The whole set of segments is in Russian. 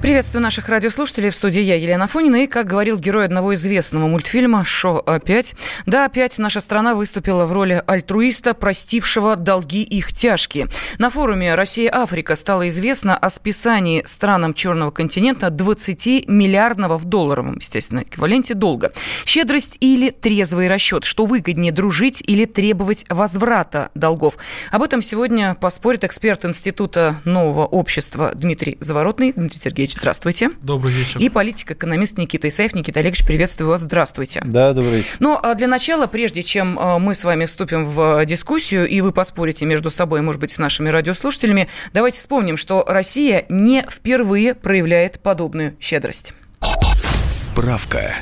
Приветствую наших радиослушателей в студии я, Елена Фонина. И, как говорил герой одного известного мультфильма «Шо опять?», да, опять наша страна выступила в роли альтруиста, простившего долги их тяжкие. На форуме «Россия-Африка» стало известно о списании странам Черного континента 20 миллиардного в долларовом, естественно, эквиваленте долга. Щедрость или трезвый расчет? Что выгоднее, дружить или требовать возврата долгов? Об этом сегодня поспорит эксперт Института нового общества Дмитрий Заворотный. Дмитрий Сергеевич, Сергеевич, здравствуйте. Добрый вечер. И политик-экономист Никита Исаев. Никита Олегович, приветствую вас. Здравствуйте. Да, добрый вечер. Ну, а для начала, прежде чем а, мы с вами вступим в дискуссию, и вы поспорите между собой, может быть, с нашими радиослушателями, давайте вспомним, что Россия не впервые проявляет подобную щедрость. Справка.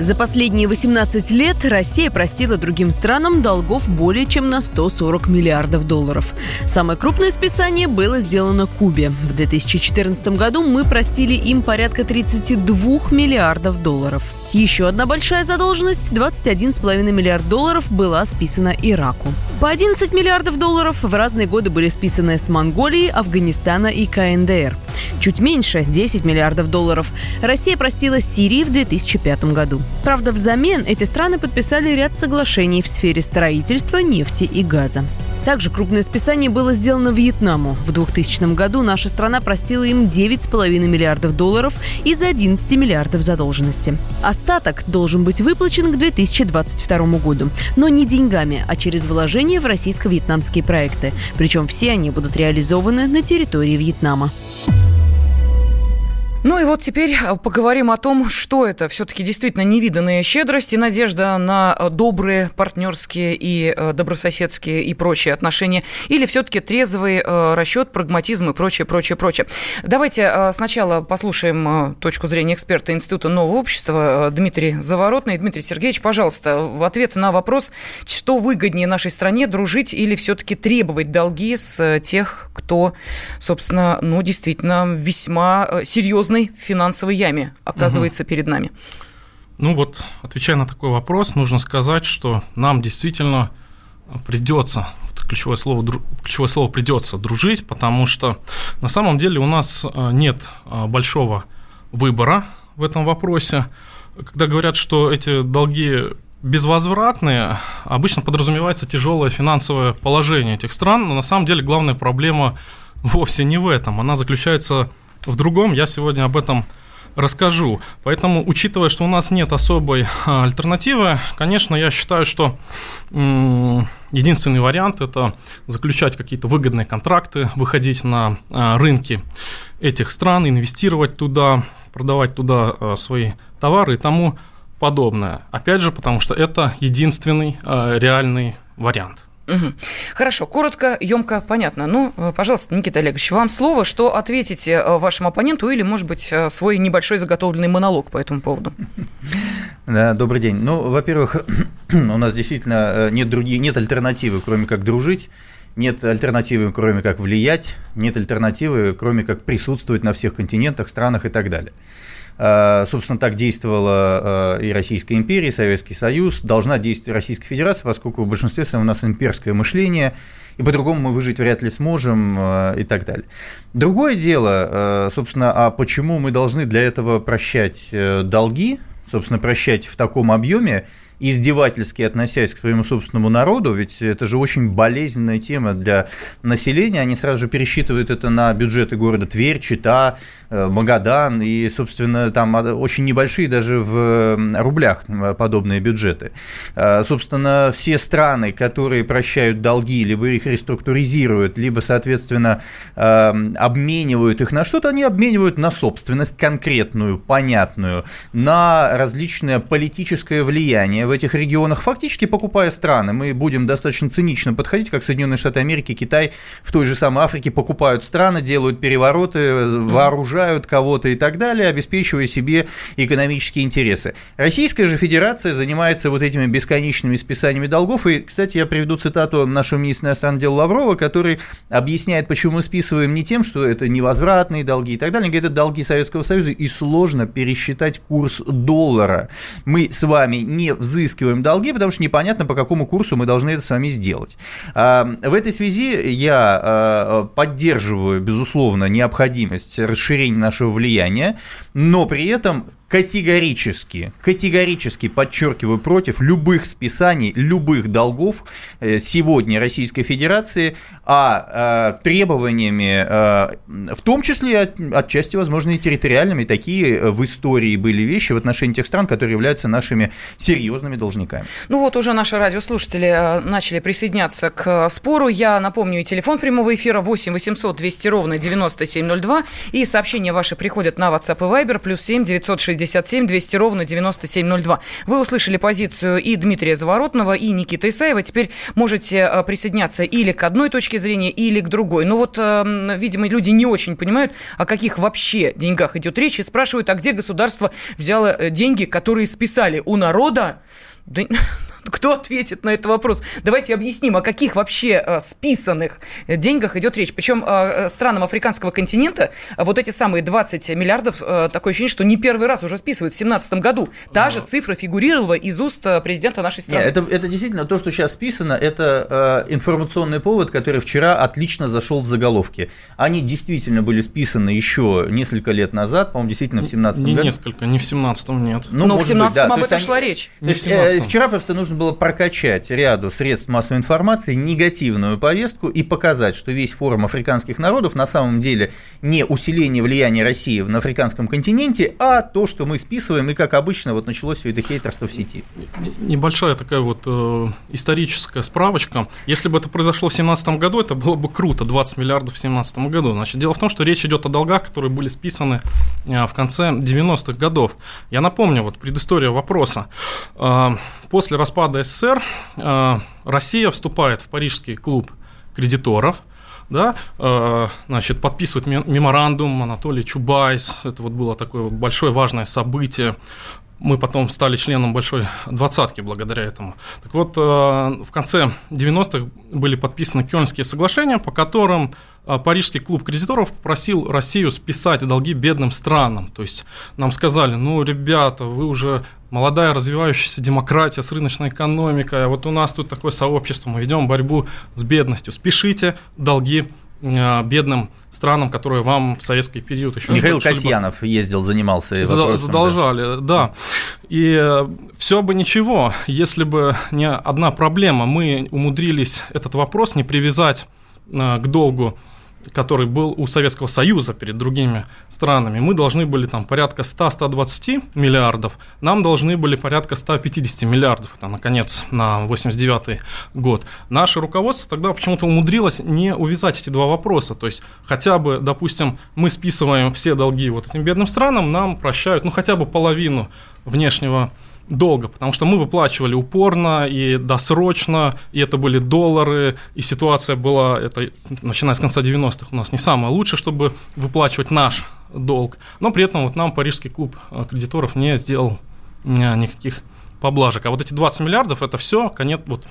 За последние 18 лет Россия простила другим странам долгов более чем на 140 миллиардов долларов. Самое крупное списание было сделано Кубе. В 2014 году мы простили им порядка 32 миллиардов долларов. Еще одна большая задолженность – 21,5 миллиард долларов была списана Ираку. По 11 миллиардов долларов в разные годы были списаны с Монголии, Афганистана и КНДР. Чуть меньше – 10 миллиардов долларов. Россия простила Сирии в 2005 году. Правда, взамен эти страны подписали ряд соглашений в сфере строительства, нефти и газа. Также крупное списание было сделано Вьетнаму. В 2000 году наша страна простила им 9,5 миллиардов долларов из 11 миллиардов задолженности. Остаток должен быть выплачен к 2022 году. Но не деньгами, а через вложения в российско-вьетнамские проекты. Причем все они будут реализованы на территории Вьетнама. Ну и вот теперь э, поговорим о том, что это все-таки действительно невиданная щедрость и надежда на э, добрые партнерские и э, добрососедские и прочие отношения, или все-таки трезвый расчет, прагматизм и прочее, прочее, прочее. Давайте сначала послушаем точку зрения эксперта Института нового общества Дмитрий Заворотный. Дмитрий Сергеевич, пожалуйста, в ответ на вопрос, что выгоднее нашей стране, дружить или все-таки требовать долги с тех, кто, собственно, ну, действительно весьма серьезно серьезной финансовой яме оказывается угу. перед нами? Ну вот, отвечая на такой вопрос, нужно сказать, что нам действительно придется, ключевое слово, ключевое слово придется дружить, потому что на самом деле у нас э, нет э, большого выбора в этом вопросе. Когда говорят, что эти долги безвозвратные, обычно подразумевается тяжелое финансовое положение этих стран, но на самом деле главная проблема вовсе не в этом. Она заключается в другом. Я сегодня об этом расскажу. Поэтому, учитывая, что у нас нет особой а, альтернативы, конечно, я считаю, что единственный вариант это заключать какие-то выгодные контракты, выходить на а, рынки этих стран, инвестировать туда, продавать туда а, свои товары и тому подобное. Опять же, потому что это единственный реальный вариант. Угу. Хорошо, коротко, емко, понятно. Ну, э, пожалуйста, Никита Олегович, вам слово, что ответите э, вашему оппоненту или, может быть, э, свой небольшой заготовленный монолог по этому поводу. Да, добрый день. Ну, во-первых, у нас действительно нет, других, нет альтернативы, кроме как дружить. Нет альтернативы, кроме как влиять, нет альтернативы, кроме как присутствовать на всех континентах, странах и так далее. А, собственно, так действовала а, и Российская империя, и Советский Союз. Должна действовать Российская Федерация, поскольку в большинстве своем у нас имперское мышление, и по-другому мы выжить вряд ли сможем а, и так далее. Другое дело, собственно, а почему мы должны для этого прощать э, долги, собственно, прощать в таком объеме, издевательски относясь к своему собственному народу, ведь это же очень болезненная тема для населения, они сразу же пересчитывают это на бюджеты города Тверь, Чита, э, Магадан, и, собственно, там очень небольшие даже в рублях подобные бюджеты. А, собственно, все страны, которые прощают долги, либо их реструктуризируют, либо, соответственно, обменивают их на что-то, они обменивают на собственность конкретную, понятную, на различное политическое влияние в этих регионах, фактически покупая страны. Мы будем достаточно цинично подходить, как Соединенные Штаты Америки, Китай в той же самой Африке покупают страны, делают перевороты, вооружают кого-то и так далее, обеспечивая себе экономические интересы. Российская же Федерация занимается вот этими бесконечными списаниями долгов. И, кстати, я приведу цитату нашего министра иностранных дел Лаврова, который объясняет, почему мы списываем не тем, что это невозвратные долги и так далее. Говорит, это долги Советского Союза, и сложно пересчитать курс доллара. Мы с вами не в взыскиваем долги, потому что непонятно, по какому курсу мы должны это с вами сделать. А, в этой связи я а, поддерживаю, безусловно, необходимость расширения нашего влияния, но при этом категорически, категорически подчеркиваю против любых списаний, любых долгов э, сегодня Российской Федерации, а, э, требованиями, э, в том числе от, отчасти, возможно, и территориальными, такие в истории были вещи в отношении тех стран, которые являются нашими серьезными должниками. Ну вот уже наши радиослушатели начали присоединяться к спору. Я напомню и телефон прямого эфира 8 800 200 ровно 9702 и сообщения ваши приходят на WhatsApp и Viber плюс 7 960 67 200 ровно 9702. Вы услышали позицию и Дмитрия Заворотного, и Никиты Исаева. Теперь можете э, присоединяться или к одной точке зрения, или к другой. Но вот, эм, видимо, люди не очень понимают, о каких вообще деньгах идет речь, и спрашивают, а где государство взяло э, деньги, которые списали у народа? Да, Кто ответит на этот вопрос? Давайте объясним, о каких вообще э, списанных деньгах идет речь. Причем э, странам африканского континента вот эти самые 20 миллиардов, э, такое ощущение, что не первый раз уже списывают. В 2017 году та же цифра фигурировала из уст президента нашей страны. Нет, это, это действительно то, что сейчас списано, это информационный повод, который вчера отлично зашел в заголовки. Они действительно были списаны еще несколько лет назад, по-моему, действительно в 2017 не году. Не несколько, не в 17 нет. Ну, Но в 17 да. об этом шла они... речь. То есть, э, вчера просто нужно нужно было прокачать ряду средств массовой информации негативную повестку и показать, что весь форум африканских народов на самом деле не усиление влияния России на африканском континенте, а то, что мы списываем, и как обычно вот началось все это хейтерство в сети. Небольшая такая вот э, историческая справочка. Если бы это произошло в 2017 году, это было бы круто, 20 миллиардов в 2017 году. Значит, дело в том, что речь идет о долгах, которые были списаны э, в конце 90-х годов. Я напомню, вот предыстория вопроса. Э, после распада распада СССР э, Россия вступает в Парижский клуб кредиторов, да, э, значит, подписывает меморандум Анатолий Чубайс, это вот было такое большое важное событие, мы потом стали членом большой двадцатки благодаря этому. Так вот, э, в конце 90-х были подписаны Кёльнские соглашения, по которым Парижский клуб кредиторов просил Россию списать долги бедным странам. То есть нам сказали, ну, ребята, вы уже молодая развивающаяся демократия с рыночной экономикой, а вот у нас тут такое сообщество, мы ведем борьбу с бедностью, спешите долги э, бедным странам, которые вам в советский период еще Михаил Касьянов ездил, занимался вопросом, задолжали, да. да. И э, все бы ничего, если бы не одна проблема, мы умудрились этот вопрос не привязать э, к долгу который был у Советского Союза перед другими странами, мы должны были там порядка 100-120 миллиардов, нам должны были порядка 150 миллиардов, это, наконец, на 89 год. Наше руководство тогда почему-то умудрилось не увязать эти два вопроса, то есть хотя бы, допустим, мы списываем все долги вот этим бедным странам, нам прощают, ну, хотя бы половину внешнего долго, потому что мы выплачивали упорно и досрочно, и это были доллары, и ситуация была, это, начиная с конца 90-х, у нас не самая лучшая, чтобы выплачивать наш долг, но при этом вот нам Парижский клуб э, кредиторов не сделал э, никаких поблажек. А вот эти 20 миллиардов, это все, конец, вот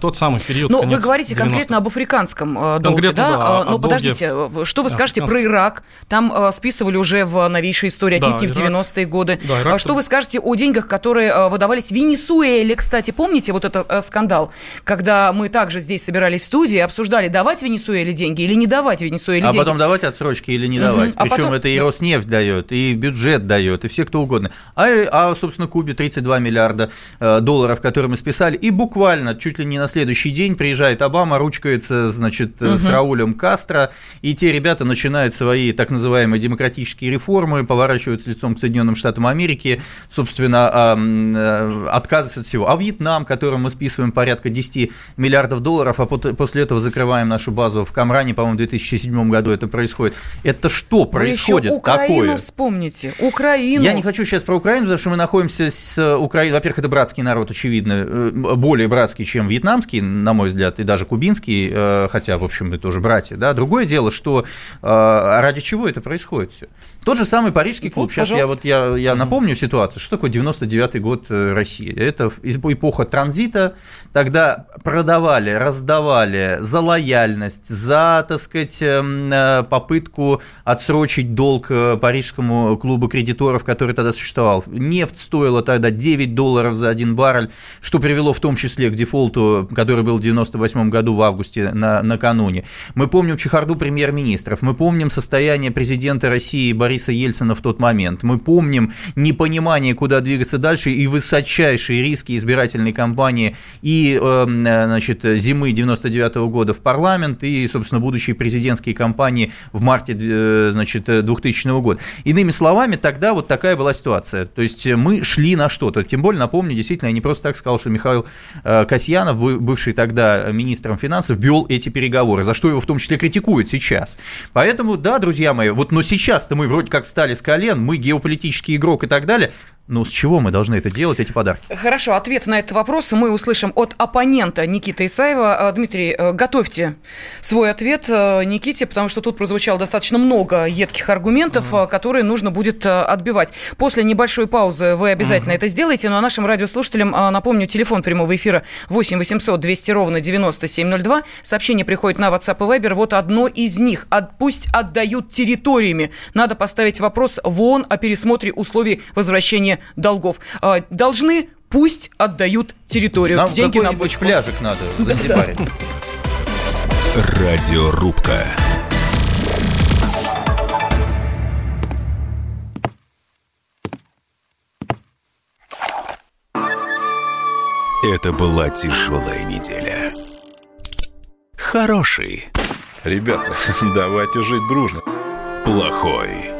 тот самый период. Но ну, вы говорите конкретно об африканском э, долге, конкретно, да? да Но подождите, долге... что вы скажете про Ирак? Там э, списывали уже в новейшей истории, отнюдь да, не в 90-е годы. Да, Ирак... Что вы скажете о деньгах, которые выдавались Венесуэле? Кстати, помните вот этот скандал, когда мы также здесь собирались в студии, обсуждали, давать Венесуэле деньги или не давать Венесуэле а деньги? А потом давать отсрочки или не давать. Угу. Причем а потом... это и Роснефть дает, и бюджет дает, и все кто угодно. А, а собственно, Кубе 32 миллиарда долларов, которые мы списали, и буквально чуть ли не на следующий день приезжает Обама, ручкается, значит, угу. с Раулем Кастро, и те ребята начинают свои так называемые демократические реформы, поворачиваются лицом к Соединенным Штатам Америки, собственно, э, отказываются от всего. А Вьетнам, которым мы списываем порядка 10 миллиардов долларов, а после этого закрываем нашу базу в Камране, по-моему, в 2007 году это происходит. Это что происходит Вы еще Украину такое? вспомните. Украину. Я не хочу сейчас про Украину, потому что мы находимся с Украиной. Во-первых, это братский народ, очевидно, э, более братский, чем вьетнамский, на мой взгляд, и даже кубинский, э, хотя, в общем, это тоже братья, да. Другое дело, что ради чего это происходит все? Тот же самый Парижский клуб. Вот, Сейчас я вот я, я напомню ситуацию. Что такое 99 год России? Это эпоха транзита. Тогда продавали, раздавали за лояльность, за, так сказать, эм, попытку отсрочить долг Парижскому клубу кредиторов, который тогда существовал. Нефть стоила тогда 9 долларов за один баррель, что привело в том числе к дефолту, который был в 98 году в августе на, накануне. Мы помним чехарду премьер-министров, мы помним состояние президента России Бориса Ельцина в тот момент, мы помним непонимание, куда двигаться дальше и высочайшие риски избирательной кампании и эм, значит, зимы 99 года в парламент и, собственно, будущие президентские кампании в марте э, значит, 2000 года. Иными словами, тогда вот такая была ситуация. То есть мы шли на что-то. Тем более, напомню, действительно, я не просто так сказал, что Михаил э, Касьянов, бывший тогда министром финансов, вел эти переговоры, за что его в том числе критикуют сейчас. Поэтому, да, друзья мои, вот но сейчас-то мы вроде как встали с колен, мы геополитический игрок и так далее, ну, с чего мы должны это делать, эти подарки? Хорошо, ответ на этот вопрос мы услышим от оппонента Никиты Исаева. А, Дмитрий, э, готовьте свой ответ э, Никите, потому что тут прозвучало достаточно много едких аргументов, угу. которые нужно будет отбивать. После небольшой паузы вы обязательно угу. это сделаете, ну а нашим радиослушателям напомню, телефон прямого эфира 8 800 200 ровно 9702. Сообщение приходит на WhatsApp и Viber. Вот одно из них. От, пусть отдают территориями. Надо поставить вопрос в ООН о пересмотре условий возвращения долгов. А, должны, пусть отдают территорию. Нам Деньги на бочку. пляжик надо в Занзибаре. Радиорубка. Это была тяжелая неделя. Хороший. Ребята, давайте жить дружно. Плохой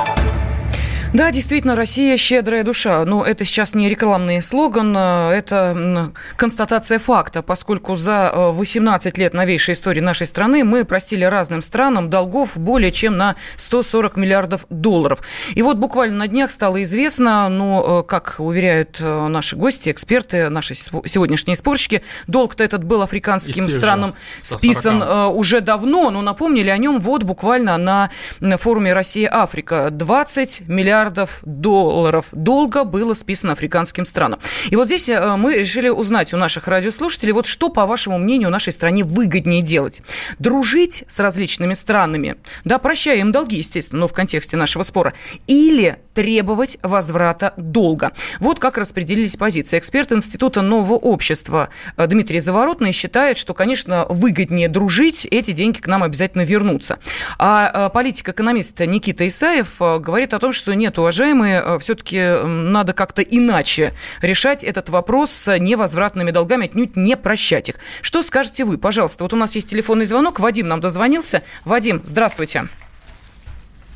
Да, действительно, Россия щедрая душа. Но это сейчас не рекламный слоган, а это констатация факта, поскольку за 18 э, лет новейшей истории нашей страны мы простили разным странам долгов более чем на 140 миллиардов долларов. И вот буквально на днях стало известно, ну, э, как уверяют э, наши гости, эксперты, наши сегодняшние спорщики, долг-то этот был африканским странам списан уже давно, но напомнили о нем вот буквально на форуме «Россия-Африка». 20 миллиардов миллиардов долларов долга было списано африканским странам. И вот здесь э, мы решили узнать у наших радиослушателей, вот что, по вашему мнению, нашей стране выгоднее делать? Дружить с различными странами, да, прощая им долги, естественно, но в контексте нашего спора, или требовать возврата долга. Вот как распределились позиции. Эксперт Института нового общества э, Дмитрий Заворотный считает, что, конечно, выгоднее дружить, эти деньги к нам обязательно вернутся. А э, политик-экономист Никита Исаев говорит о том, что нет, уважаемые, э, все-таки надо как-то иначе решать этот вопрос с невозвратными долгами, отнюдь не прощать их. Что скажете вы? Пожалуйста, вот у нас есть телефонный звонок. Вадим нам дозвонился. Вадим, здравствуйте.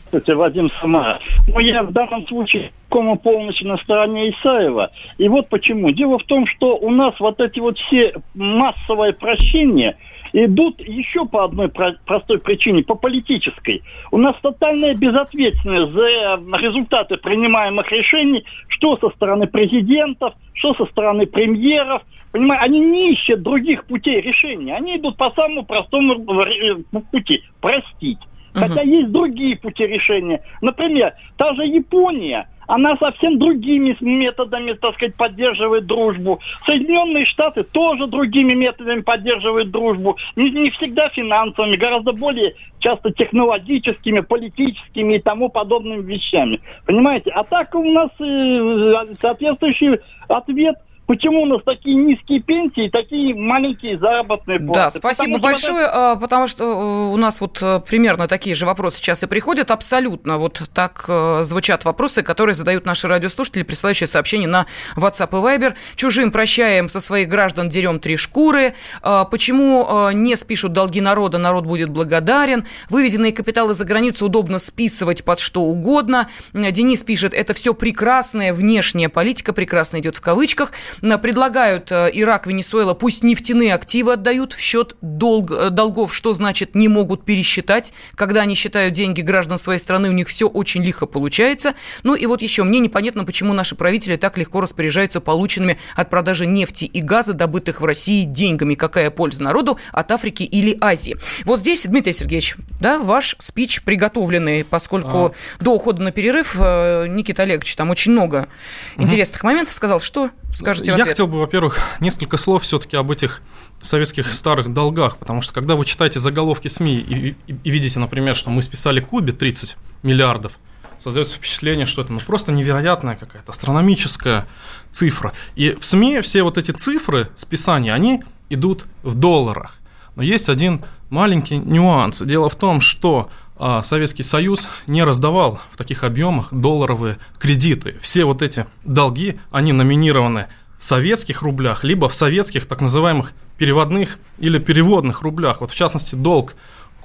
Здравствуйте, Вадим Самаров. Ну, я в данном случае кому полностью на стороне Исаева. И вот почему. Дело в том, что у нас вот эти вот все массовые прощения – идут еще по одной про- простой причине, по политической. У нас тотальная безответственность за результаты принимаемых решений, что со стороны президентов, что со стороны премьеров. Понимаете, они не ищут других путей решения. Они идут по самому простому э, пути – простить. Хотя угу. есть другие пути решения. Например, та же Япония – она совсем другими методами, так сказать, поддерживает дружбу. Соединенные Штаты тоже другими методами поддерживают дружбу. Не, не всегда финансовыми, гораздо более часто технологическими, политическими и тому подобными вещами. Понимаете? А так у нас э, соответствующий ответ Почему у нас такие низкие пенсии и такие маленькие заработные платы? Да, спасибо потому большое, что... потому что э, у нас вот э, примерно такие же вопросы сейчас и приходят. Абсолютно вот так э, звучат вопросы, которые задают наши радиослушатели, присылающие сообщения на WhatsApp и Viber. Чужим прощаем, со своих граждан дерем три шкуры. Почему не спишут долги народа, народ будет благодарен. Выведенные капиталы за границу удобно списывать под что угодно. Денис пишет, это все прекрасная внешняя политика, прекрасно идет в кавычках предлагают э, Ирак, Венесуэла, пусть нефтяные активы отдают в счет долг, э, долгов. Что значит не могут пересчитать? Когда они считают деньги граждан своей страны, у них все очень лихо получается. Ну и вот еще, мне непонятно, почему наши правители так легко распоряжаются полученными от продажи нефти и газа, добытых в России деньгами. Какая польза народу от Африки или Азии? Вот здесь, Дмитрий Сергеевич, да, ваш спич приготовленный, поскольку а... до ухода на перерыв э, Никита Олегович там очень много угу. интересных моментов сказал. Что скажете в ответ? Я хотел бы, во-первых, несколько слов все-таки об этих советских старых долгах, потому что когда вы читаете заголовки СМИ и, и, и видите, например, что мы списали Кубе 30 миллиардов, создается впечатление, что это ну, просто невероятная какая-то астрономическая цифра. И в СМИ все вот эти цифры списания, они идут в долларах. Но есть один маленький нюанс. Дело в том, что а, Советский Союз не раздавал в таких объемах долларовые кредиты. Все вот эти долги, они номинированы советских рублях, либо в советских так называемых переводных или переводных рублях. Вот в частности долг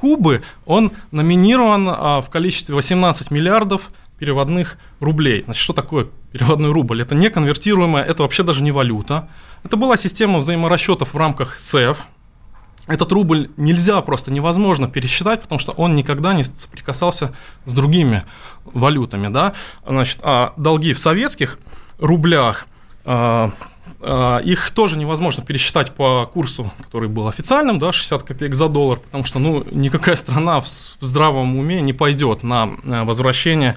Кубы, он номинирован а, в количестве 18 миллиардов переводных рублей. Значит, что такое переводной рубль? Это не конвертируемая, это вообще даже не валюта. Это была система взаиморасчетов в рамках СЭФ, этот рубль нельзя просто, невозможно пересчитать, потому что он никогда не соприкасался с другими валютами. Да? Значит, а долги в советских рублях а, их тоже невозможно пересчитать по курсу, который был официальным, да, 60 копеек за доллар, потому что ну, никакая страна в здравом уме не пойдет на возвращение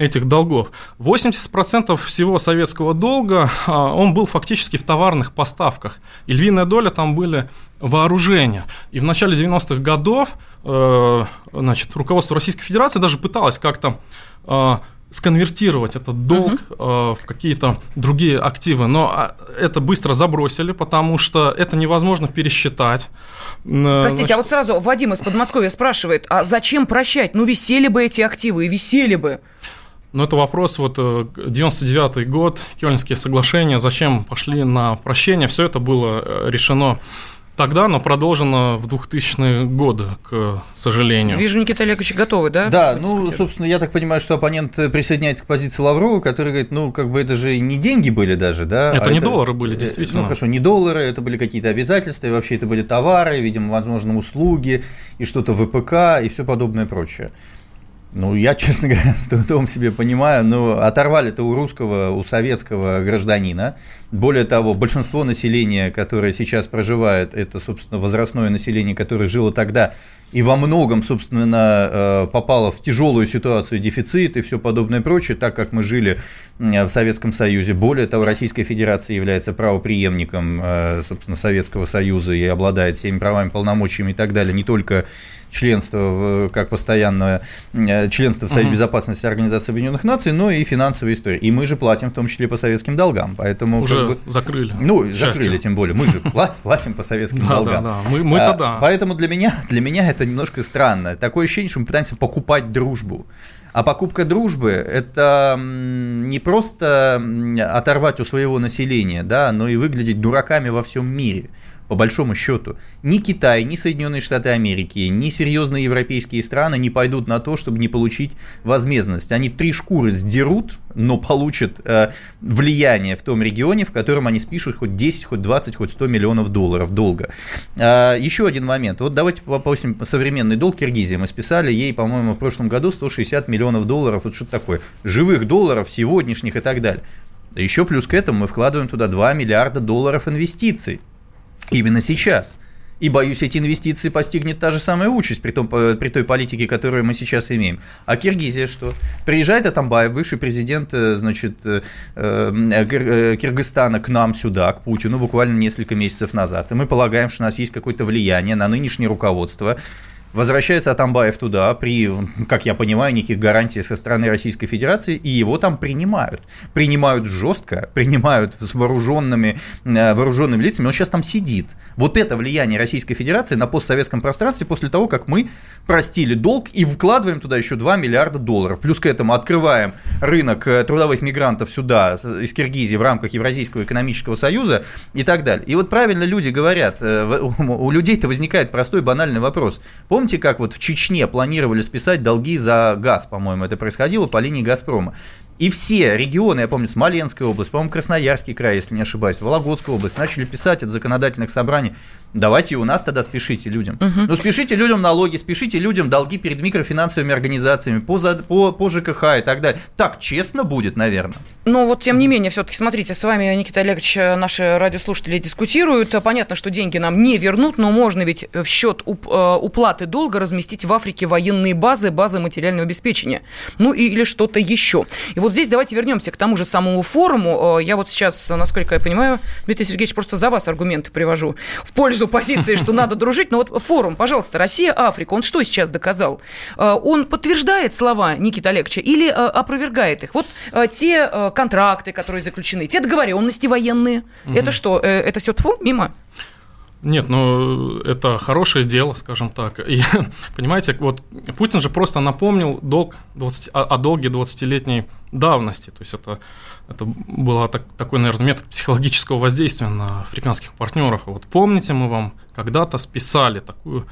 этих долгов. 80% всего советского долга, а, он был фактически в товарных поставках, и львиная доля там были вооружения. И в начале 90-х годов э, значит, руководство Российской Федерации даже пыталось как-то э, сконвертировать этот долг uh-huh. э, в какие-то другие активы, но а, это быстро забросили, потому что это невозможно пересчитать. Э, Простите, Значит... а вот сразу Вадим из Подмосковья спрашивает, а зачем прощать? Ну, висели бы эти активы и висели бы. Ну, это вопрос, вот 99-й э, год, Кёльнские соглашения, зачем пошли на прощение, все это было э, решено тогда, но продолжено в 2000-е годы, к сожалению. Вижу, Никита Олегович готовы, да? Да, ну, собственно, я так понимаю, что оппонент присоединяется к позиции Лаврова, который говорит, ну, как бы это же не деньги были даже, да? Это а не это, доллары были, э, действительно. Ну, хорошо, не доллары, это были какие-то обязательства, и вообще это были товары, видимо, возможно, услуги, и что-то ВПК, и все подобное прочее. Ну, я, честно говоря, с трудом себе понимаю, но оторвали-то у русского, у советского гражданина. Более того, большинство населения, которое сейчас проживает, это, собственно, возрастное население, которое жило тогда и во многом, собственно, э, попало в тяжелую ситуацию дефицит и все подобное прочее, так как мы жили в Советском Союзе. Более того, Российская Федерация является правоприемником, э, собственно, Советского Союза и обладает всеми правами, полномочиями и так далее, не только членство, как постоянное э, членство в Совете угу. Безопасности Организации Объединенных Наций, но и финансовая история. И мы же платим в том числе по советским долгам, поэтому уже как бы, закрыли. Ну закрыли тем более, мы же платим по советским долгам. Да, да, мы мы тогда. Поэтому для меня для меня это немножко странно. Такое ощущение, что мы пытаемся покупать дружбу. А покупка дружбы – это не просто оторвать у своего населения, да, но и выглядеть дураками во всем мире по большому счету. Ни Китай, ни Соединенные Штаты Америки, ни серьезные европейские страны не пойдут на то, чтобы не получить возмездность. Они три шкуры сдерут, но получат э, влияние в том регионе, в котором они спишут хоть 10, хоть 20, хоть 100 миллионов долларов долга. Э, еще один момент. Вот давайте попросим современный долг Киргизии. Мы списали ей, по-моему, в прошлом году 160 миллионов долларов. Вот что такое? Живых долларов, сегодняшних и так далее. Еще плюс к этому мы вкладываем туда 2 миллиарда долларов инвестиций именно сейчас. И, боюсь, эти инвестиции постигнет та же самая участь при, том, при той политике, которую мы сейчас имеем. А Киргизия что? Приезжает Атамбаев, бывший президент э, значит, э, э, Киргизстана, к нам сюда, к Путину, буквально несколько месяцев назад. И мы полагаем, что у нас есть какое-то влияние на нынешнее руководство Возвращается Атамбаев туда при, как я понимаю, никаких гарантий со стороны Российской Федерации, и его там принимают. Принимают жестко, принимают с вооруженными, э, вооруженными лицами. Он сейчас там сидит. Вот это влияние Российской Федерации на постсоветском пространстве после того, как мы простили долг и вкладываем туда еще 2 миллиарда долларов. Плюс к этому открываем рынок э, трудовых мигрантов сюда, из Киргизии, в рамках Евразийского экономического союза и так далее. И вот правильно люди говорят, э, у людей-то возникает простой банальный вопрос. Помните, как вот в Чечне планировали списать долги за газ, по-моему, это происходило по линии «Газпрома». И все регионы, я помню, Смоленская область, по-моему, Красноярский край, если не ошибаюсь, Вологодская область, начали писать от законодательных собраний, давайте у нас тогда спешите людям. Угу. Ну, спешите людям налоги, спешите людям долги перед микрофинансовыми организациями, по, по, по ЖКХ и так далее. Так честно будет, наверное. Но вот, тем не менее, все-таки, смотрите, с вами, Никита Олегович, наши радиослушатели дискутируют. Понятно, что деньги нам не вернут, но можно ведь в счет уп- э, уплаты долга разместить в Африке военные базы, базы материального обеспечения. Ну, или что-то еще. И вот вот здесь давайте вернемся к тому же самому форуму. Э, я вот сейчас, насколько я понимаю, Дмитрий Сергеевич, просто за вас аргументы привожу в пользу позиции, что надо дружить. Но вот форум, пожалуйста, Россия, Африка, он что сейчас доказал? Э, он подтверждает слова Никиты Олеговича или э, опровергает их? Вот те контракты, которые заключены, те договоренности военные, угу. это что, это все тьфу, мимо? Нет, ну это хорошее дело, скажем так. И понимаете, вот Путин же просто напомнил долг 20, о, о долге 20-летней давности. То есть это, это был так, такой, наверное, метод психологического воздействия на африканских партнеров. Вот помните, мы вам когда-то списали такую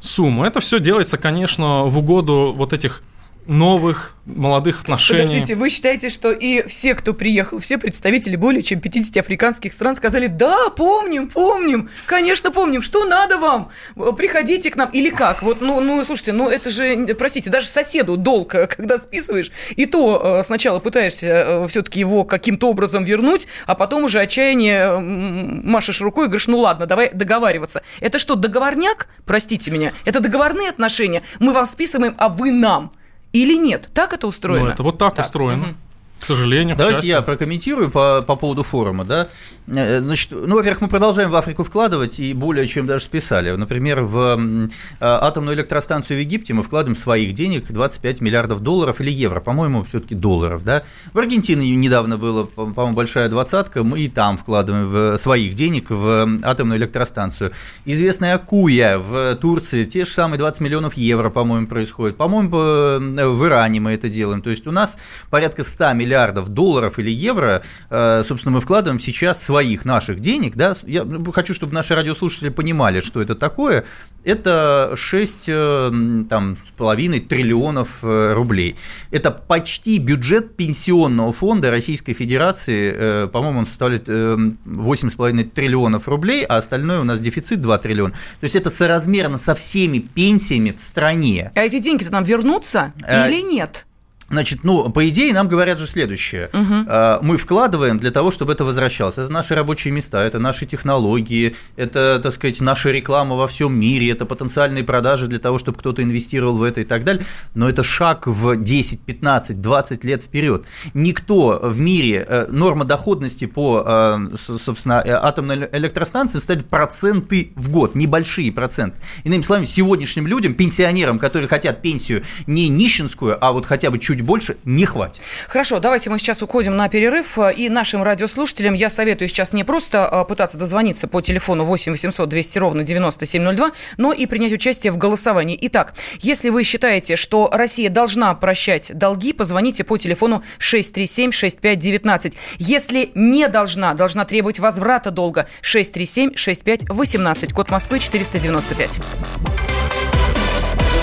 сумму. Это все делается, конечно, в угоду вот этих новых молодых отношений. Подождите, вы считаете, что и все, кто приехал, все представители более чем 50 африканских стран сказали, да, помним, помним, конечно, помним, что надо вам, приходите к нам, или как? Вот, ну, ну, слушайте, ну, это же, простите, даже соседу долг, э, когда списываешь, и то э, сначала пытаешься э, все-таки его каким-то образом вернуть, а потом уже отчаяние машешь рукой и говоришь, ну, ладно, давай договариваться. Это что, договорняк? Простите меня. Это договорные отношения. Мы вам списываем, а вы нам. Или нет? Так это устроено? Ну, это вот так, так. устроено. Угу. К сожалению, к Давайте счастью. я прокомментирую по, по поводу форума. Да? Э, значит, ну, во-первых, мы продолжаем в Африку вкладывать и более чем даже списали. Например, в э, атомную электростанцию в Египте мы вкладываем своих денег 25 миллиардов долларов или евро, по-моему, все-таки долларов. Да? В Аргентине недавно было, по-моему, большая двадцатка, мы и там вкладываем в своих денег в атомную электростанцию. Известная Акуя в Турции, те же самые 20 миллионов евро, по-моему, происходит. По-моему, в Иране мы это делаем. То есть у нас порядка 100 миллионов миллиардов долларов или евро, э, собственно, мы вкладываем сейчас своих наших денег. Да? Я хочу, чтобы наши радиослушатели понимали, что это такое. Это 6 э, там, с половиной триллионов э, рублей. Это почти бюджет пенсионного фонда Российской Федерации. По-моему, он составляет 8,5 триллионов рублей, а остальное у нас дефицит 2 триллиона. То есть это соразмерно со всеми пенсиями в стране. А эти деньги-то нам вернутся или нет? Значит, ну, по идее, нам говорят же следующее. Угу. Мы вкладываем для того, чтобы это возвращалось. Это наши рабочие места, это наши технологии, это, так сказать, наша реклама во всем мире, это потенциальные продажи для того, чтобы кто-то инвестировал в это и так далее. Но это шаг в 10, 15, 20 лет вперед. Никто в мире, э, норма доходности по, э, собственно, атомной электростанции ставит проценты в год, небольшие проценты. Иными словами, сегодняшним людям, пенсионерам, которые хотят пенсию не нищенскую, а вот хотя бы чуть чуть больше не хватит. Хорошо, давайте мы сейчас уходим на перерыв. И нашим радиослушателям я советую сейчас не просто а, пытаться дозвониться по телефону 8 800 200 ровно 9702, но и принять участие в голосовании. Итак, если вы считаете, что Россия должна прощать долги, позвоните по телефону 637-6519. Если не должна, должна требовать возврата долга 637-6518. Код Москвы 495.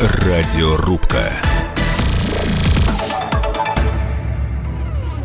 Радиорубка.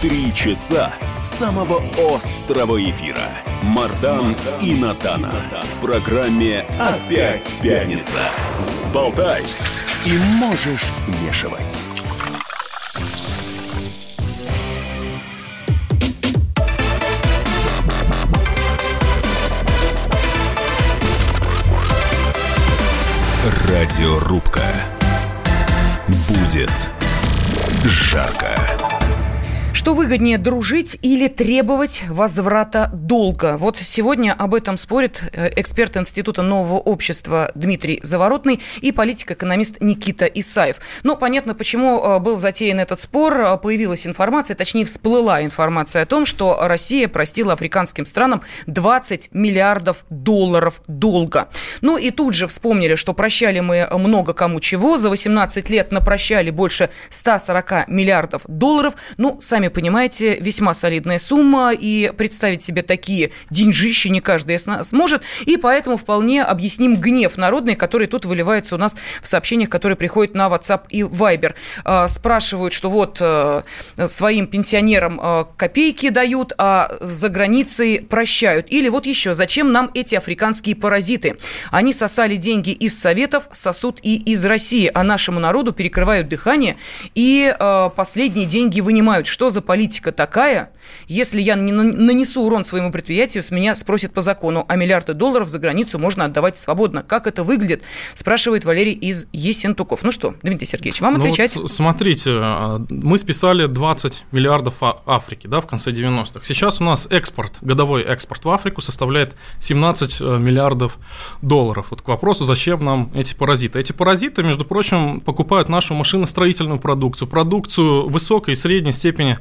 Три часа самого острого эфира. Мардан и Натана. В программе «Опять пятница». Взболтай и можешь смешивать. Радиорубка. Будет жарко. Что выгоднее, дружить или требовать возврата долга? Вот сегодня об этом спорит э, эксперт Института нового общества Дмитрий Заворотный и политик-экономист Никита Исаев. Ну, понятно, почему э, был затеян этот спор. Э, появилась информация, точнее, всплыла информация о том, что Россия простила африканским странам 20 миллиардов долларов долга. Ну и тут же вспомнили, что прощали мы много кому чего. За 18 лет напрощали больше 140 миллиардов долларов. Ну, сами понимаете, весьма солидная сумма, и представить себе такие деньжищи не каждый из нас сможет, и поэтому вполне объясним гнев народный, который тут выливается у нас в сообщениях, которые приходят на WhatsApp и Viber. А, спрашивают, что вот э, своим пенсионерам э, копейки дают, а за границей прощают. Или вот еще, зачем нам эти африканские паразиты? Они сосали деньги из Советов, сосут и из России, а нашему народу перекрывают дыхание и э, последние деньги вынимают. Что за за политика такая, если я не нанесу урон своему предприятию, с меня спросят по закону, а миллиарды долларов за границу можно отдавать свободно. Как это выглядит? Спрашивает Валерий из Есентуков. Ну что, Дмитрий Сергеевич, вам ну отвечать? Вот смотрите, а, мы списали 20 миллиардов Африки да, в конце 90-х. Сейчас у нас экспорт, годовой экспорт в Африку составляет 17 э, миллиардов долларов. Вот к вопросу, зачем нам эти паразиты. Эти паразиты, между прочим, покупают нашу машиностроительную продукцию, продукцию высокой и средней степени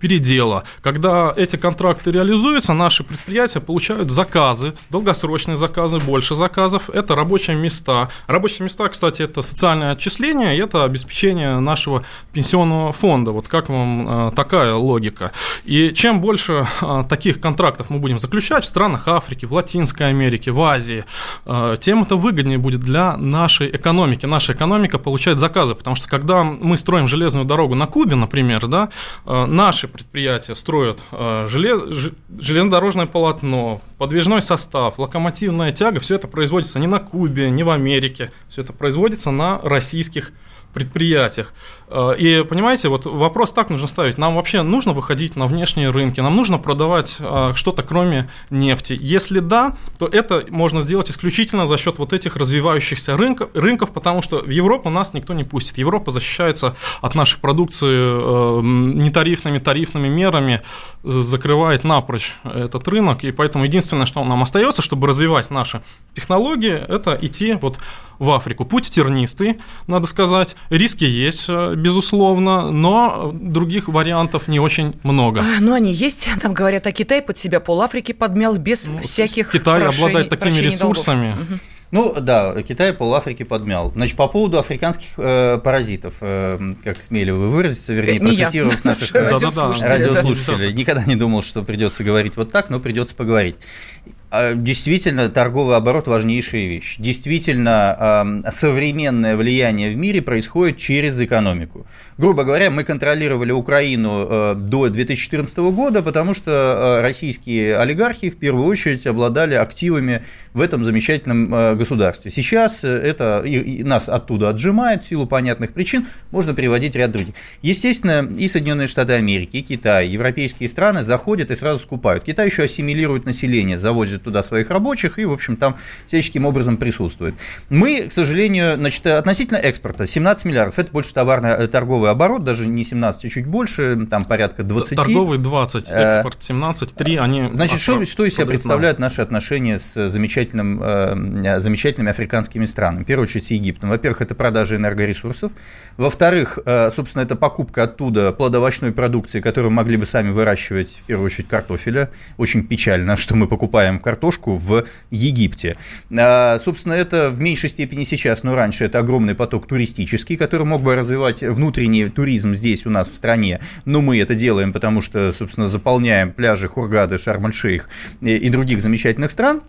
передела, когда эти контракты реализуются, наши предприятия получают заказы, долгосрочные заказы, больше заказов. Это рабочие места. Рабочие места, кстати, это социальное отчисление, и это обеспечение нашего пенсионного фонда. Вот как вам э, такая логика? И чем больше э, таких контрактов мы будем заключать в странах Африки, в Латинской Америке, в Азии, э, тем это выгоднее будет для нашей экономики. Наша экономика получает заказы, потому что когда мы строим железную дорогу на Кубе, например, да, наши предприятия строят э, желез, железнодорожное полотно, подвижной состав, локомотивная тяга, все это производится не на Кубе, не в Америке, все это производится на российских. Э, и понимаете, вот вопрос так нужно ставить. Нам вообще нужно выходить на внешние рынки, нам нужно продавать э, что-то кроме нефти. Если да, то это можно сделать исключительно за счет вот этих развивающихся рынков, рынков потому что в Европу нас никто не пустит. Европа защищается от нашей продукции э, нетарифными, тарифными мерами, закрывает напрочь этот рынок, и поэтому единственное, что нам остается, чтобы развивать наши технологии, это идти вот в Африку. Путь тернистый, надо сказать, риски есть, безусловно, но других вариантов не очень много. А, ну, они есть, там говорят, а Китай под себя пол Африки подмял без ну, всяких Китай прошений, обладает такими ресурсами. Угу. Ну да, Китай пол Африки подмял. Значит, по поводу африканских э, паразитов, э, как смели вы выразиться, вернее, не процитировав я. наших э, радиослушателей, никогда не думал, что придется говорить вот так, но придется поговорить. А, действительно, торговый оборот – важнейшая вещь. Действительно, современное влияние в мире происходит через экономику. Грубо говоря, мы контролировали Украину э, до 2014 года, потому что э, российские олигархи в первую очередь обладали активами в этом замечательном э, государстве. Сейчас это и нас оттуда отжимает в силу понятных причин, можно приводить ряд других. Естественно, и Соединенные Штаты Америки, и Китай, европейские страны заходят и сразу скупают. Китай еще ассимилирует население, завозит привозят туда своих рабочих и, в общем, там всяческим образом присутствует. Мы, к сожалению, значит, относительно экспорта 17 миллиардов, это больше товарный э, торговый оборот, даже не 17, а чуть больше, там порядка 20. Торговый 20, э, экспорт 17, 3, они... Значит, что, что из себя представляют наши отношения с замечательным, э, замечательными африканскими странами? В первую очередь с Египтом. Во-первых, это продажа энергоресурсов. Во-вторых, собственно, это покупка оттуда плодовочной продукции, которую могли бы сами выращивать, в первую очередь, картофеля. Очень печально, что мы покупаем картошку в Египте. А, собственно, это в меньшей степени сейчас, но раньше это огромный поток туристический, который мог бы развивать внутренний туризм здесь у нас в стране. Но мы это делаем, потому что, собственно, заполняем пляжи Хургады, Шарм-эль-Шейх и других замечательных стран.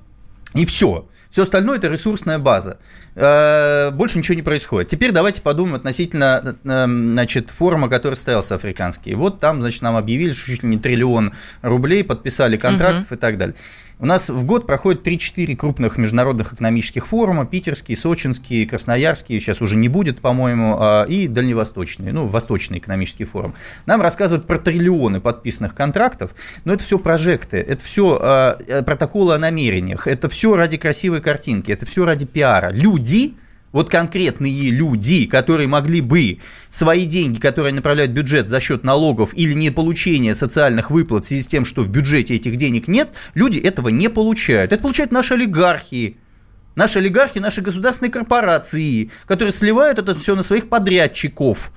И все. Все остальное это ресурсная база. А, больше ничего не происходит. Теперь давайте подумаем относительно э, значит, форума, который состоялся африканский. Вот там, значит, нам объявили, что чуть ли не триллион рублей, подписали контрактов угу. и так далее. У нас в год проходит 3-4 крупных международных экономических форума, питерский, сочинский, красноярский, сейчас уже не будет, по-моему, а, и дальневосточный, ну, восточный экономический форум. Нам рассказывают про триллионы подписанных контрактов, но это все прожекты, это все а, протоколы о намерениях, это все ради красивой картинки, это все ради пиара. Люди вот конкретные люди, которые могли бы свои деньги, которые направляют в бюджет за счет налогов или не получения социальных выплат в связи с тем, что в бюджете этих денег нет, люди этого не получают. Это получают наши олигархи, наши олигархи, наши государственные корпорации, которые сливают это все на своих подрядчиков.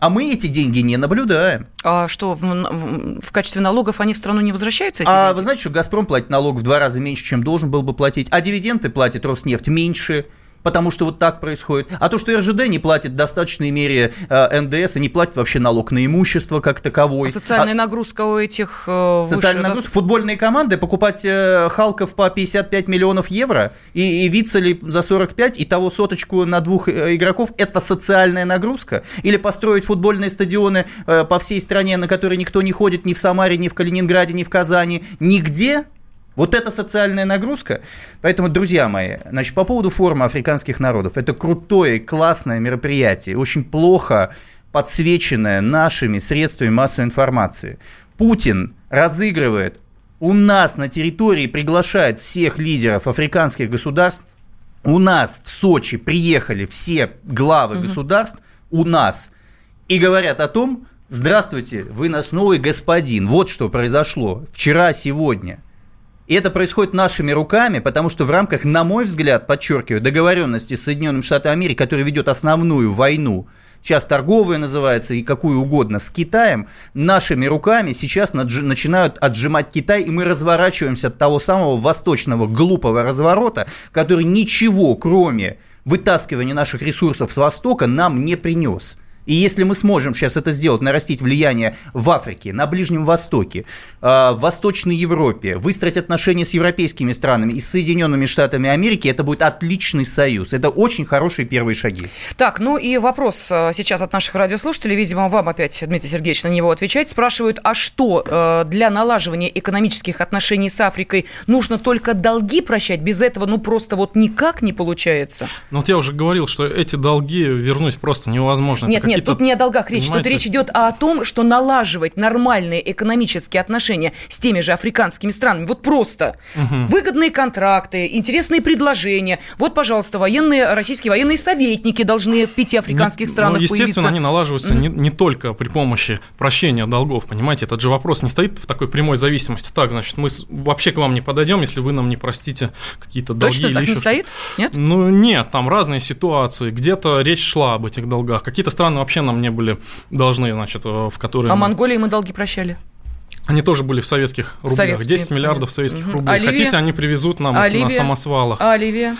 А мы эти деньги не наблюдаем. А что, в, в, в качестве налогов они в страну не возвращаются? А деньги? вы знаете, что «Газпром» платит налог в два раза меньше, чем должен был бы платить, а дивиденды платит «Роснефть» меньше – потому что вот так происходит. А то, что РЖД не платит в достаточной мере э, НДС и не платит вообще налог на имущество как таковой. А социальная а... нагрузка у этих э, Социальная выше, нагрузка. Да? Футбольные команды покупать э, Халков по 55 миллионов евро и, и Вицели за 45 и того соточку на двух э, игроков – это социальная нагрузка? Или построить футбольные стадионы э, по всей стране, на которые никто не ходит ни в Самаре, ни в Калининграде, ни в Казани, нигде – вот это социальная нагрузка. Поэтому, друзья мои, значит, по поводу форума африканских народов. Это крутое, классное мероприятие, очень плохо подсвеченное нашими средствами массовой информации. Путин разыгрывает у нас на территории, приглашает всех лидеров африканских государств. У нас в Сочи приехали все главы угу. государств, у нас, и говорят о том, здравствуйте, вы наш новый господин. Вот что произошло вчера, сегодня – и это происходит нашими руками, потому что в рамках, на мой взгляд, подчеркиваю, договоренности с Соединенными Штатами Америки, который ведет основную войну, сейчас торговая называется и какую угодно, с Китаем, нашими руками сейчас начинают отжимать Китай, и мы разворачиваемся от того самого восточного глупого разворота, который ничего, кроме вытаскивания наших ресурсов с Востока, нам не принес. И если мы сможем сейчас это сделать, нарастить влияние в Африке, на Ближнем Востоке, а, в Восточной Европе, выстроить отношения с европейскими странами и с Соединенными Штатами Америки, это будет отличный союз. Это очень хорошие первые шаги. Так, ну и вопрос а, сейчас от наших радиослушателей. Видимо, вам опять, Дмитрий Сергеевич, на него отвечать. Спрашивают, а что а, для налаживания экономических отношений с Африкой нужно только долги прощать? Без этого, ну, просто вот никак не получается? Ну, вот я уже говорил, что эти долги вернуть просто невозможно. Нет, нет, нет, тут не о долгах речь. Понимаете? Тут речь идет о том, что налаживать нормальные экономические отношения с теми же африканскими странами. Вот просто. Угу. Выгодные контракты, интересные предложения. Вот, пожалуйста, военные, российские военные советники должны в пяти африканских ну, странах ну, естественно, появиться. они налаживаются не, не только при помощи прощения долгов, понимаете? Этот же вопрос не стоит в такой прямой зависимости. Так, значит, мы вообще к вам не подойдем, если вы нам не простите какие-то долги. Точно или так еще не стоит? Нет? Ну, нет, там разные ситуации. Где-то речь шла об этих долгах. Какие-то страны вообще нам не были должны, значит, в которые... А Монголии мы долги прощали? Они тоже были в советских рублях. Советские. 10 миллиардов советских угу. рублей. А Хотите, они привезут нам а на самосвалах. А Ливия?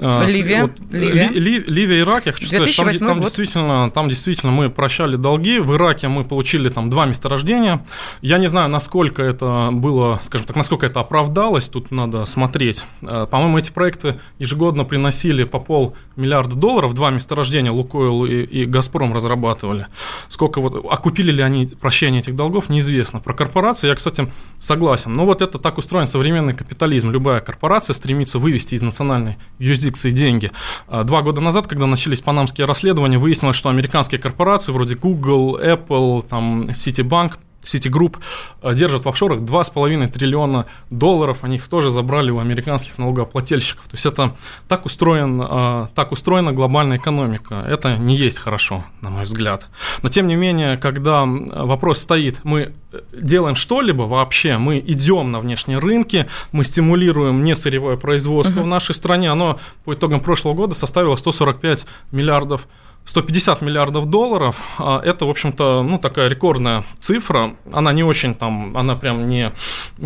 А, Ливия. Вот, Ливия. Ли, Ливия, Ирак, я хочу сказать, там, там, действительно, там действительно мы прощали долги. В Ираке мы получили там два месторождения. Я не знаю, насколько это было, скажем так, насколько это оправдалось, тут надо смотреть. А, по-моему, эти проекты ежегодно приносили по пол миллиарда долларов, два месторождения Лукойл и, и Газпром разрабатывали. Сколько вот, окупили ли они прощение этих долгов, неизвестно. Про корпорации я, кстати, согласен. Но вот это так устроен современный капитализм. Любая корпорация стремится вывести из национальной юрисдикции юрисдикции деньги. А, два года назад, когда начались панамские расследования, выяснилось, что американские корпорации вроде Google, Apple, там, Citibank Citigroup э, держат в офшорах 2,5 триллиона долларов, они их тоже забрали у американских налогоплательщиков. То есть это так, устроен, э, так устроена глобальная экономика. Это не есть хорошо, на мой взгляд. Но тем не менее, когда вопрос стоит, мы делаем что-либо вообще, мы идем на внешние рынки, мы стимулируем несырьевое производство uh-huh. в нашей стране, оно по итогам прошлого года составило 145 миллиардов 150 миллиардов долларов, а это, в общем-то, ну, такая рекордная цифра. Она не очень там, она прям не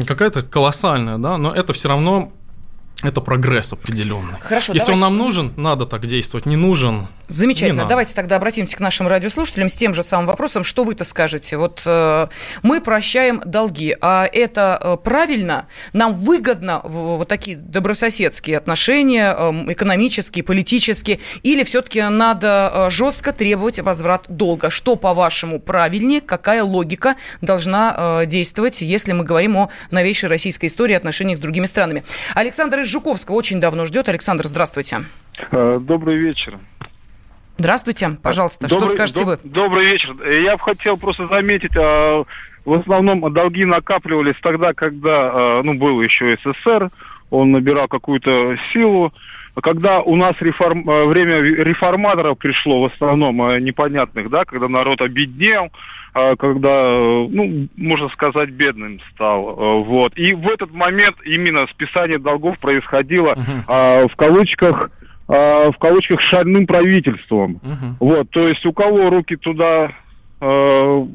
какая-то колоссальная, да, но это все равно это прогресс определенный. Хорошо, Если давайте. он нам нужен, надо так действовать. Не нужен. Замечательно. Не Давайте тогда обратимся к нашим радиослушателям с тем же самым вопросом. Что вы-то скажете? Вот э, мы прощаем долги, а это э, правильно? Нам выгодно в, вот такие добрососедские отношения, э, экономические, политические, или все-таки надо э, жестко требовать возврат долга? Что, по-вашему, правильнее? Какая логика должна э, действовать, если мы говорим о новейшей российской истории отношениях с другими странами? Александр из Жуковского очень давно ждет. Александр, здравствуйте. Э, добрый вечер. Здравствуйте, пожалуйста, добрый, что скажете доб, вы? Добрый вечер. Я бы хотел просто заметить, а, в основном долги накапливались тогда, когда, а, ну, был еще СССР, он набирал какую-то силу, когда у нас реформ, э, время реформаторов пришло, в основном непонятных, да, когда народ обеднел, когда, ну, можно сказать, бедным стал. Вот. И в этот момент именно списание долгов происходило uh-huh. в кавычках в кавычках шальным правительством. Uh-huh. Вот, то есть у кого руки туда э,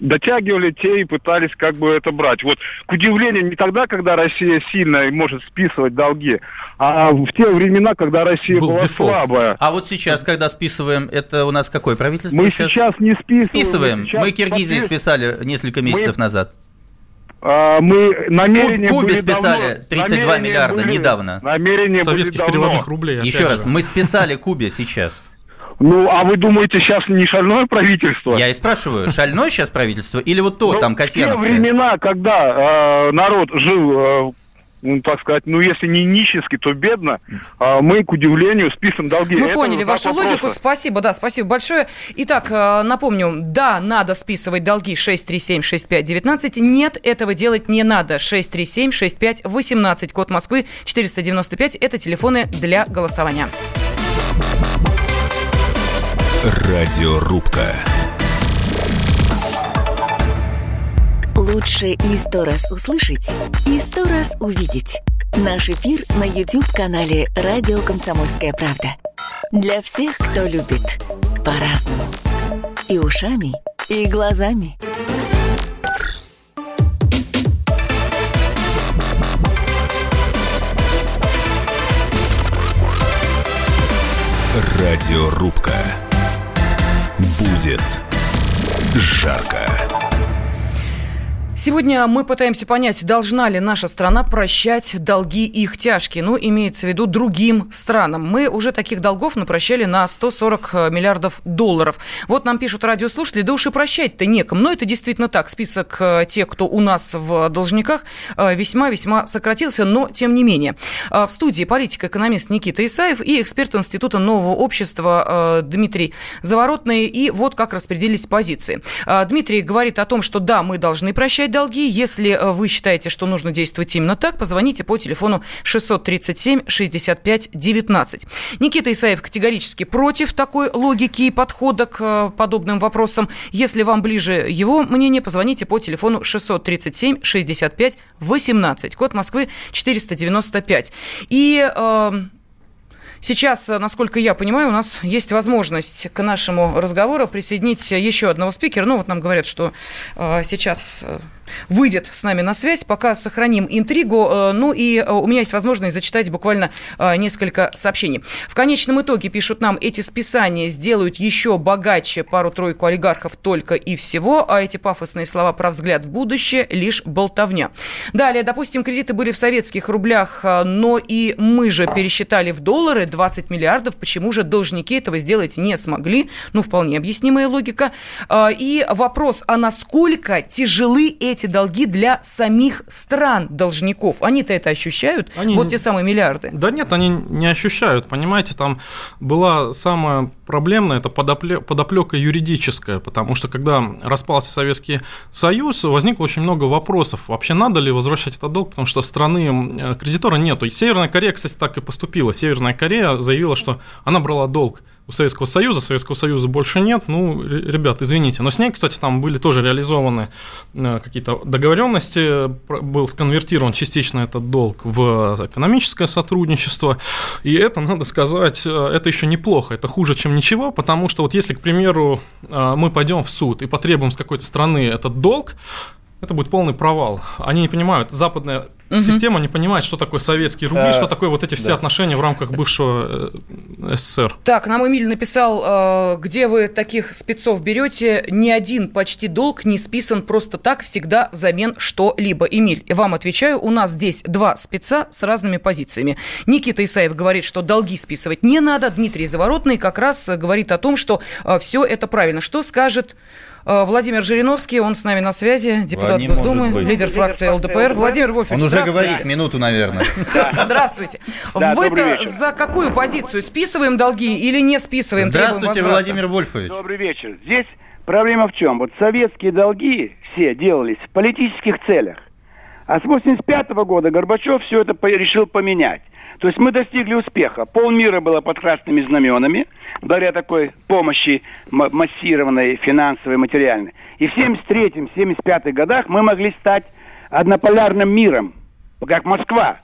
дотягивали, те и пытались как бы это брать. Вот, к удивлению, не тогда, когда Россия сильная и может списывать долги, а в те времена, когда Россия Был была дефолт. слабая. А вот сейчас, когда списываем, это у нас какое правительство Мы сейчас, сейчас не списываем. Списываем. Мы, Мы Киргизии подпис... списали несколько месяцев Мы... назад. А, мы намерения Кубе были списали 32 миллиарда были, недавно. Намерения Советских были переводных рублей. Еще раз, же. мы списали Кубе сейчас. Ну, а вы думаете, сейчас не шальное правительство? Я и спрашиваю, шальное сейчас правительство или вот то, ну, там, Касьяновское? В те времена, когда э, народ жил э, ну, так сказать, ну, если не нищески, то бедно, а мы, к удивлению, списываем долги. Мы Это поняли вашу логику, просто. спасибо, да, спасибо большое. Итак, э, напомню, да, надо списывать долги 637-6519, нет, этого делать не надо. 637-6518, код Москвы 495, это телефоны для голосования. Радиорубка. Лучше и сто раз услышать, и сто раз увидеть. Наш эфир на YouTube-канале «Радио Комсомольская правда». Для всех, кто любит по-разному. И ушами, и глазами. Радиорубка. Будет жарко. Сегодня мы пытаемся понять, должна ли наша страна прощать долги их тяжкие, ну, имеется в виду другим странам. Мы уже таких долгов напрощали на 140 э, миллиардов долларов. Вот нам пишут радиослушатели, да уж и прощать-то некому. Но это действительно так. Список э, тех, кто у нас в должниках, э, весьма-весьма сократился, но тем не менее. В студии политик-экономист Никита Исаев и эксперт Института нового общества Дмитрий Заворотный. И вот как распределились позиции. Дмитрий говорит о том, что да, мы должны прощать долги. Если э, вы считаете, что нужно действовать именно так, позвоните по телефону 637 65 19. Никита Исаев категорически против такой логики и подхода к э, подобным вопросам. Если вам ближе его мнение, позвоните по телефону 637 65 18, код Москвы 495. И э, Сейчас, насколько я понимаю, у нас есть возможность к нашему разговору присоединить еще одного спикера. Ну, вот нам говорят, что э, сейчас э, выйдет с нами на связь. Пока сохраним интригу. Э, ну и э, у меня есть возможность зачитать буквально э, несколько сообщений. В конечном итоге, пишут нам, эти списания сделают еще богаче пару-тройку олигархов только и всего, а эти пафосные слова про взгляд в будущее лишь болтовня. Далее, допустим, кредиты были в советских рублях, но и мы же пересчитали в доллары 20 миллиардов. Почему же должники этого сделать не смогли? Ну, вполне объяснимая логика. И вопрос, а насколько тяжелы эти эти долги для самих стран должников. Они-то это ощущают? Они... Вот те самые миллиарды. Да нет, они не ощущают. Понимаете, там была самая проблемная, это подоплека юридическая, потому что когда распался Советский Союз, возникло очень много вопросов. Вообще надо ли возвращать этот долг, потому что страны э, кредитора нету. Северная Корея, кстати, так и поступила. Северная Корея заявила, что она брала долг у Советского Союза, Советского Союза больше нет, ну, ребят, извините. Но с ней, кстати, там были тоже реализованы э, какие-то договоренности, был сконвертирован частично этот долг в экономическое сотрудничество, и это, надо сказать, э, это еще неплохо, это хуже, чем ничего, потому что вот если, к примеру, э, мы пойдем в суд и потребуем с какой-то страны этот долг, это будет полный провал. Они не понимают, западная угу. система не понимает, что такое советские рубли, а, что такое вот эти все да. отношения в рамках бывшего э, СССР. Так, нам Эмиль написал, э, где вы таких спецов берете, ни один почти долг не списан просто так, всегда взамен что-либо. Эмиль, вам отвечаю, у нас здесь два спеца с разными позициями. Никита Исаев говорит, что долги списывать не надо, Дмитрий Заворотный как раз говорит о том, что э, все это правильно. Что скажет Владимир Жириновский, он с нами на связи, депутат а Госдумы, лидер фракции ЛДПр. Владимир Вольфович, Он уже говорит минуту, наверное. Здравствуйте. Вы-то за какую позицию? Списываем долги или не списываем? Здравствуйте, Владимир Вольфович. Добрый вечер. Здесь проблема в чем? Вот советские долги все делались в политических целях. А с 85 года Горбачев все это решил поменять. То есть мы достигли успеха. Полмира было под красными знаменами, благодаря такой помощи массированной, финансовой, материальной. И в 73-75 годах мы могли стать однополярным миром, как Москва.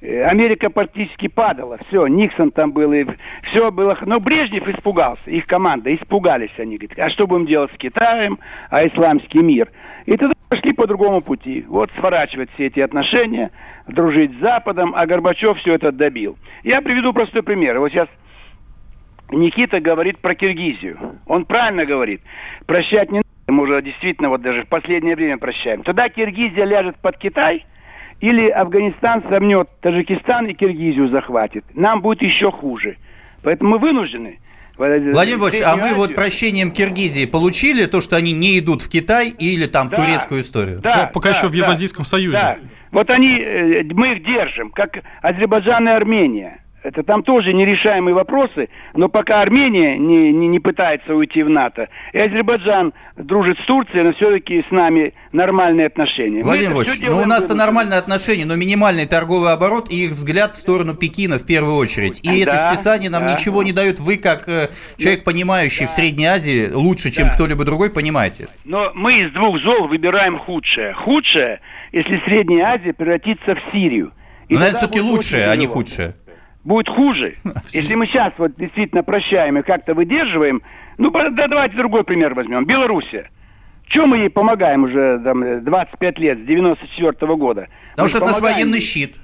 Э, Америка практически падала. Все, Никсон там был, и все было. Но Брежнев испугался, их команда, испугались они. Говорят, а что будем делать с Китаем, а исламский мир? И тогда пошли по другому пути. Вот сворачивать все эти отношения, дружить с Западом, а Горбачев все это добил. Я приведу простой пример. Вот сейчас Никита говорит про Киргизию. Он правильно говорит. Прощать не надо. Мы уже действительно вот даже в последнее время прощаем. Тогда Киргизия ляжет под Китай – или Афганистан сомнет Таджикистан и Киргизию захватит. Нам будет еще хуже. Поэтому мы вынуждены Владимир Владимирович, а мы вот прощением Киргизии получили то, что они не идут в Китай или там да, турецкую историю? Да, пока да, еще в Евразийском да, Союзе. Да. Вот они, э, мы их держим, как Азербайджан и Армения. Это там тоже нерешаемые вопросы, но пока Армения не, не, не пытается уйти в НАТО, и Азербайджан дружит с Турцией, но все-таки с нами нормальные отношения. Владимир Владимирович, ну у нас-то нормальные отношения, но минимальный торговый оборот и их взгляд в сторону Пекина в первую очередь. И да, это списание нам да. ничего не дает. Вы, как э, человек, понимающий да. в Средней Азии, лучше, чем да. кто-либо другой, понимаете. Но мы из двух зол выбираем худшее. Худшее, если Средняя Азия превратится в Сирию. И но, наверное, все-таки лучшее, а не худшее будет хуже. Если мы сейчас вот действительно прощаем и как-то выдерживаем, ну да, давайте другой пример возьмем. Белоруссия. Чем мы ей помогаем уже там, 25 лет, с 94 -го года? Потому что это наш военный щит.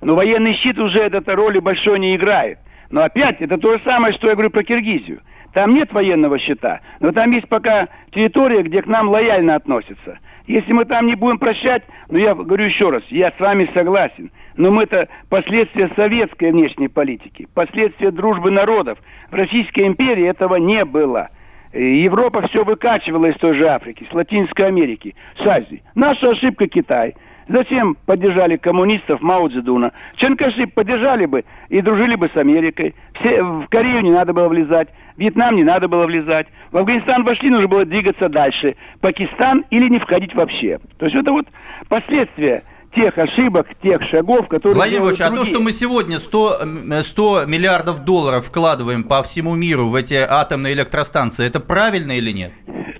Но военный щит уже этой роли большой не играет. Но опять, это то же самое, что я говорю про Киргизию. Там нет военного щита, но там есть пока территория, где к нам лояльно относятся. Если мы там не будем прощать, ну я говорю еще раз, я с вами согласен, но мы это последствия советской внешней политики, последствия дружбы народов. В Российской империи этого не было. Европа все выкачивала из той же Африки, с Латинской Америки, с Азии. Наша ошибка Китай. Затем поддержали коммунистов Мао Цзэдуна. Чанкаши поддержали бы и дружили бы с Америкой. Все, в Корею не надо было влезать. Вьетнам не надо было влезать. В Афганистан вошли, нужно было двигаться дальше. Пакистан или не входить вообще. То есть это вот последствия тех ошибок, тех шагов, которые... Владимир Ильич, а то, что мы сегодня 100, 100 миллиардов долларов вкладываем по всему миру в эти атомные электростанции, это правильно или нет?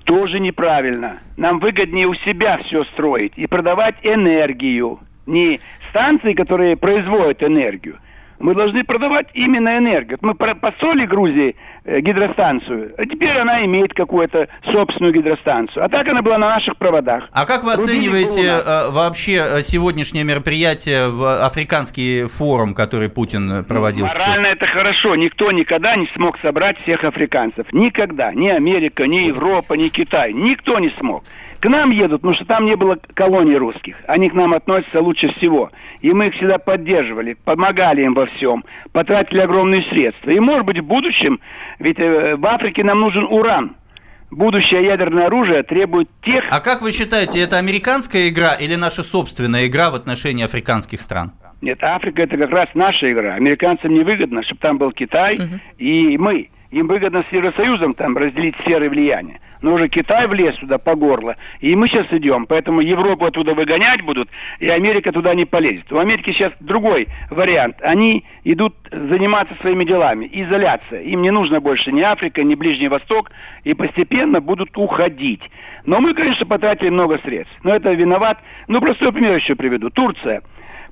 Тоже неправильно. Нам выгоднее у себя все строить и продавать энергию. Не станции, которые производят энергию, мы должны продавать именно энергию. Мы построили Грузии э, гидростанцию, а теперь она имеет какую-то собственную гидростанцию. А так она была на наших проводах. А как вы оцениваете э, вообще э, сегодняшнее мероприятие в африканский форум, который Путин проводил? Морально это хорошо. Никто никогда не смог собрать всех африканцев. Никогда. Ни Америка, ни Европа, ни Китай. Никто не смог. К нам едут, потому что там не было колоний русских. Они к нам относятся лучше всего. И мы их всегда поддерживали, помогали им во всем, потратили огромные средства. И, может быть, в будущем, ведь э, в Африке нам нужен уран. Будущее ядерное оружие требует тех... А как вы считаете, это американская игра или наша собственная игра в отношении африканских стран? Нет, Африка это как раз наша игра. Американцам невыгодно, чтобы там был Китай угу. и мы. Им выгодно с Евросоюзом там разделить сферы влияния но уже Китай влез туда по горло, и мы сейчас идем, поэтому Европу оттуда выгонять будут, и Америка туда не полезет. У Америки сейчас другой вариант. Они идут заниматься своими делами, изоляция. Им не нужно больше ни Африка, ни Ближний Восток, и постепенно будут уходить. Но мы, конечно, потратили много средств. Но это виноват. Ну, простой пример еще приведу. Турция.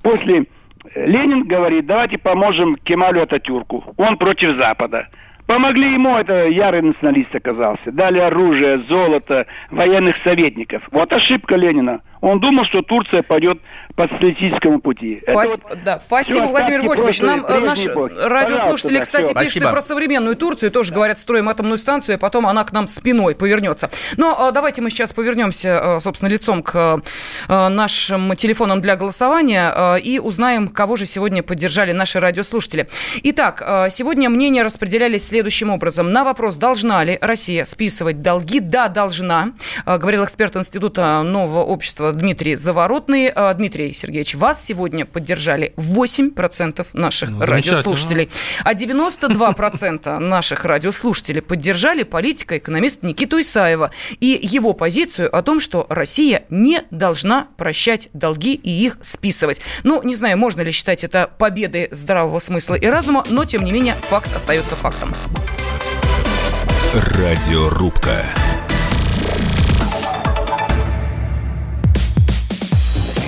После Ленин говорит, давайте поможем Кемалю Ататюрку. Он против Запада. Помогли ему, это ярый националист оказался. Дали оружие, золото, военных советников. Вот ошибка Ленина. Он думал, что Турция пойдет по социалистическому пути. Пас... Вот да. Спасибо, Владимир Вольфович. Нам э, наши радиослушатели, да, кстати, все. пишут Спасибо. и про современную Турцию. Тоже говорят, строим атомную станцию, а потом она к нам спиной повернется. Но э, давайте мы сейчас повернемся, э, собственно, лицом к нашим телефонам для голосования и узнаем, кого же сегодня поддержали наши радиослушатели. Итак, сегодня мнения распределялись следующим образом. На вопрос, должна ли Россия списывать долги? Да, должна, говорил эксперт Института нового общества Дмитрий Заворотный. Дмитрий Сергеевич, вас сегодня поддержали 8% наших ну, радиослушателей. А 92% наших радиослушателей поддержали политика экономист Никиту Исаева и его позицию о том, что Россия не должна прощать долги и их списывать. Ну, не знаю, можно ли считать это победой здравого смысла и разума, но, тем не менее, факт остается фактом. Радиорубка.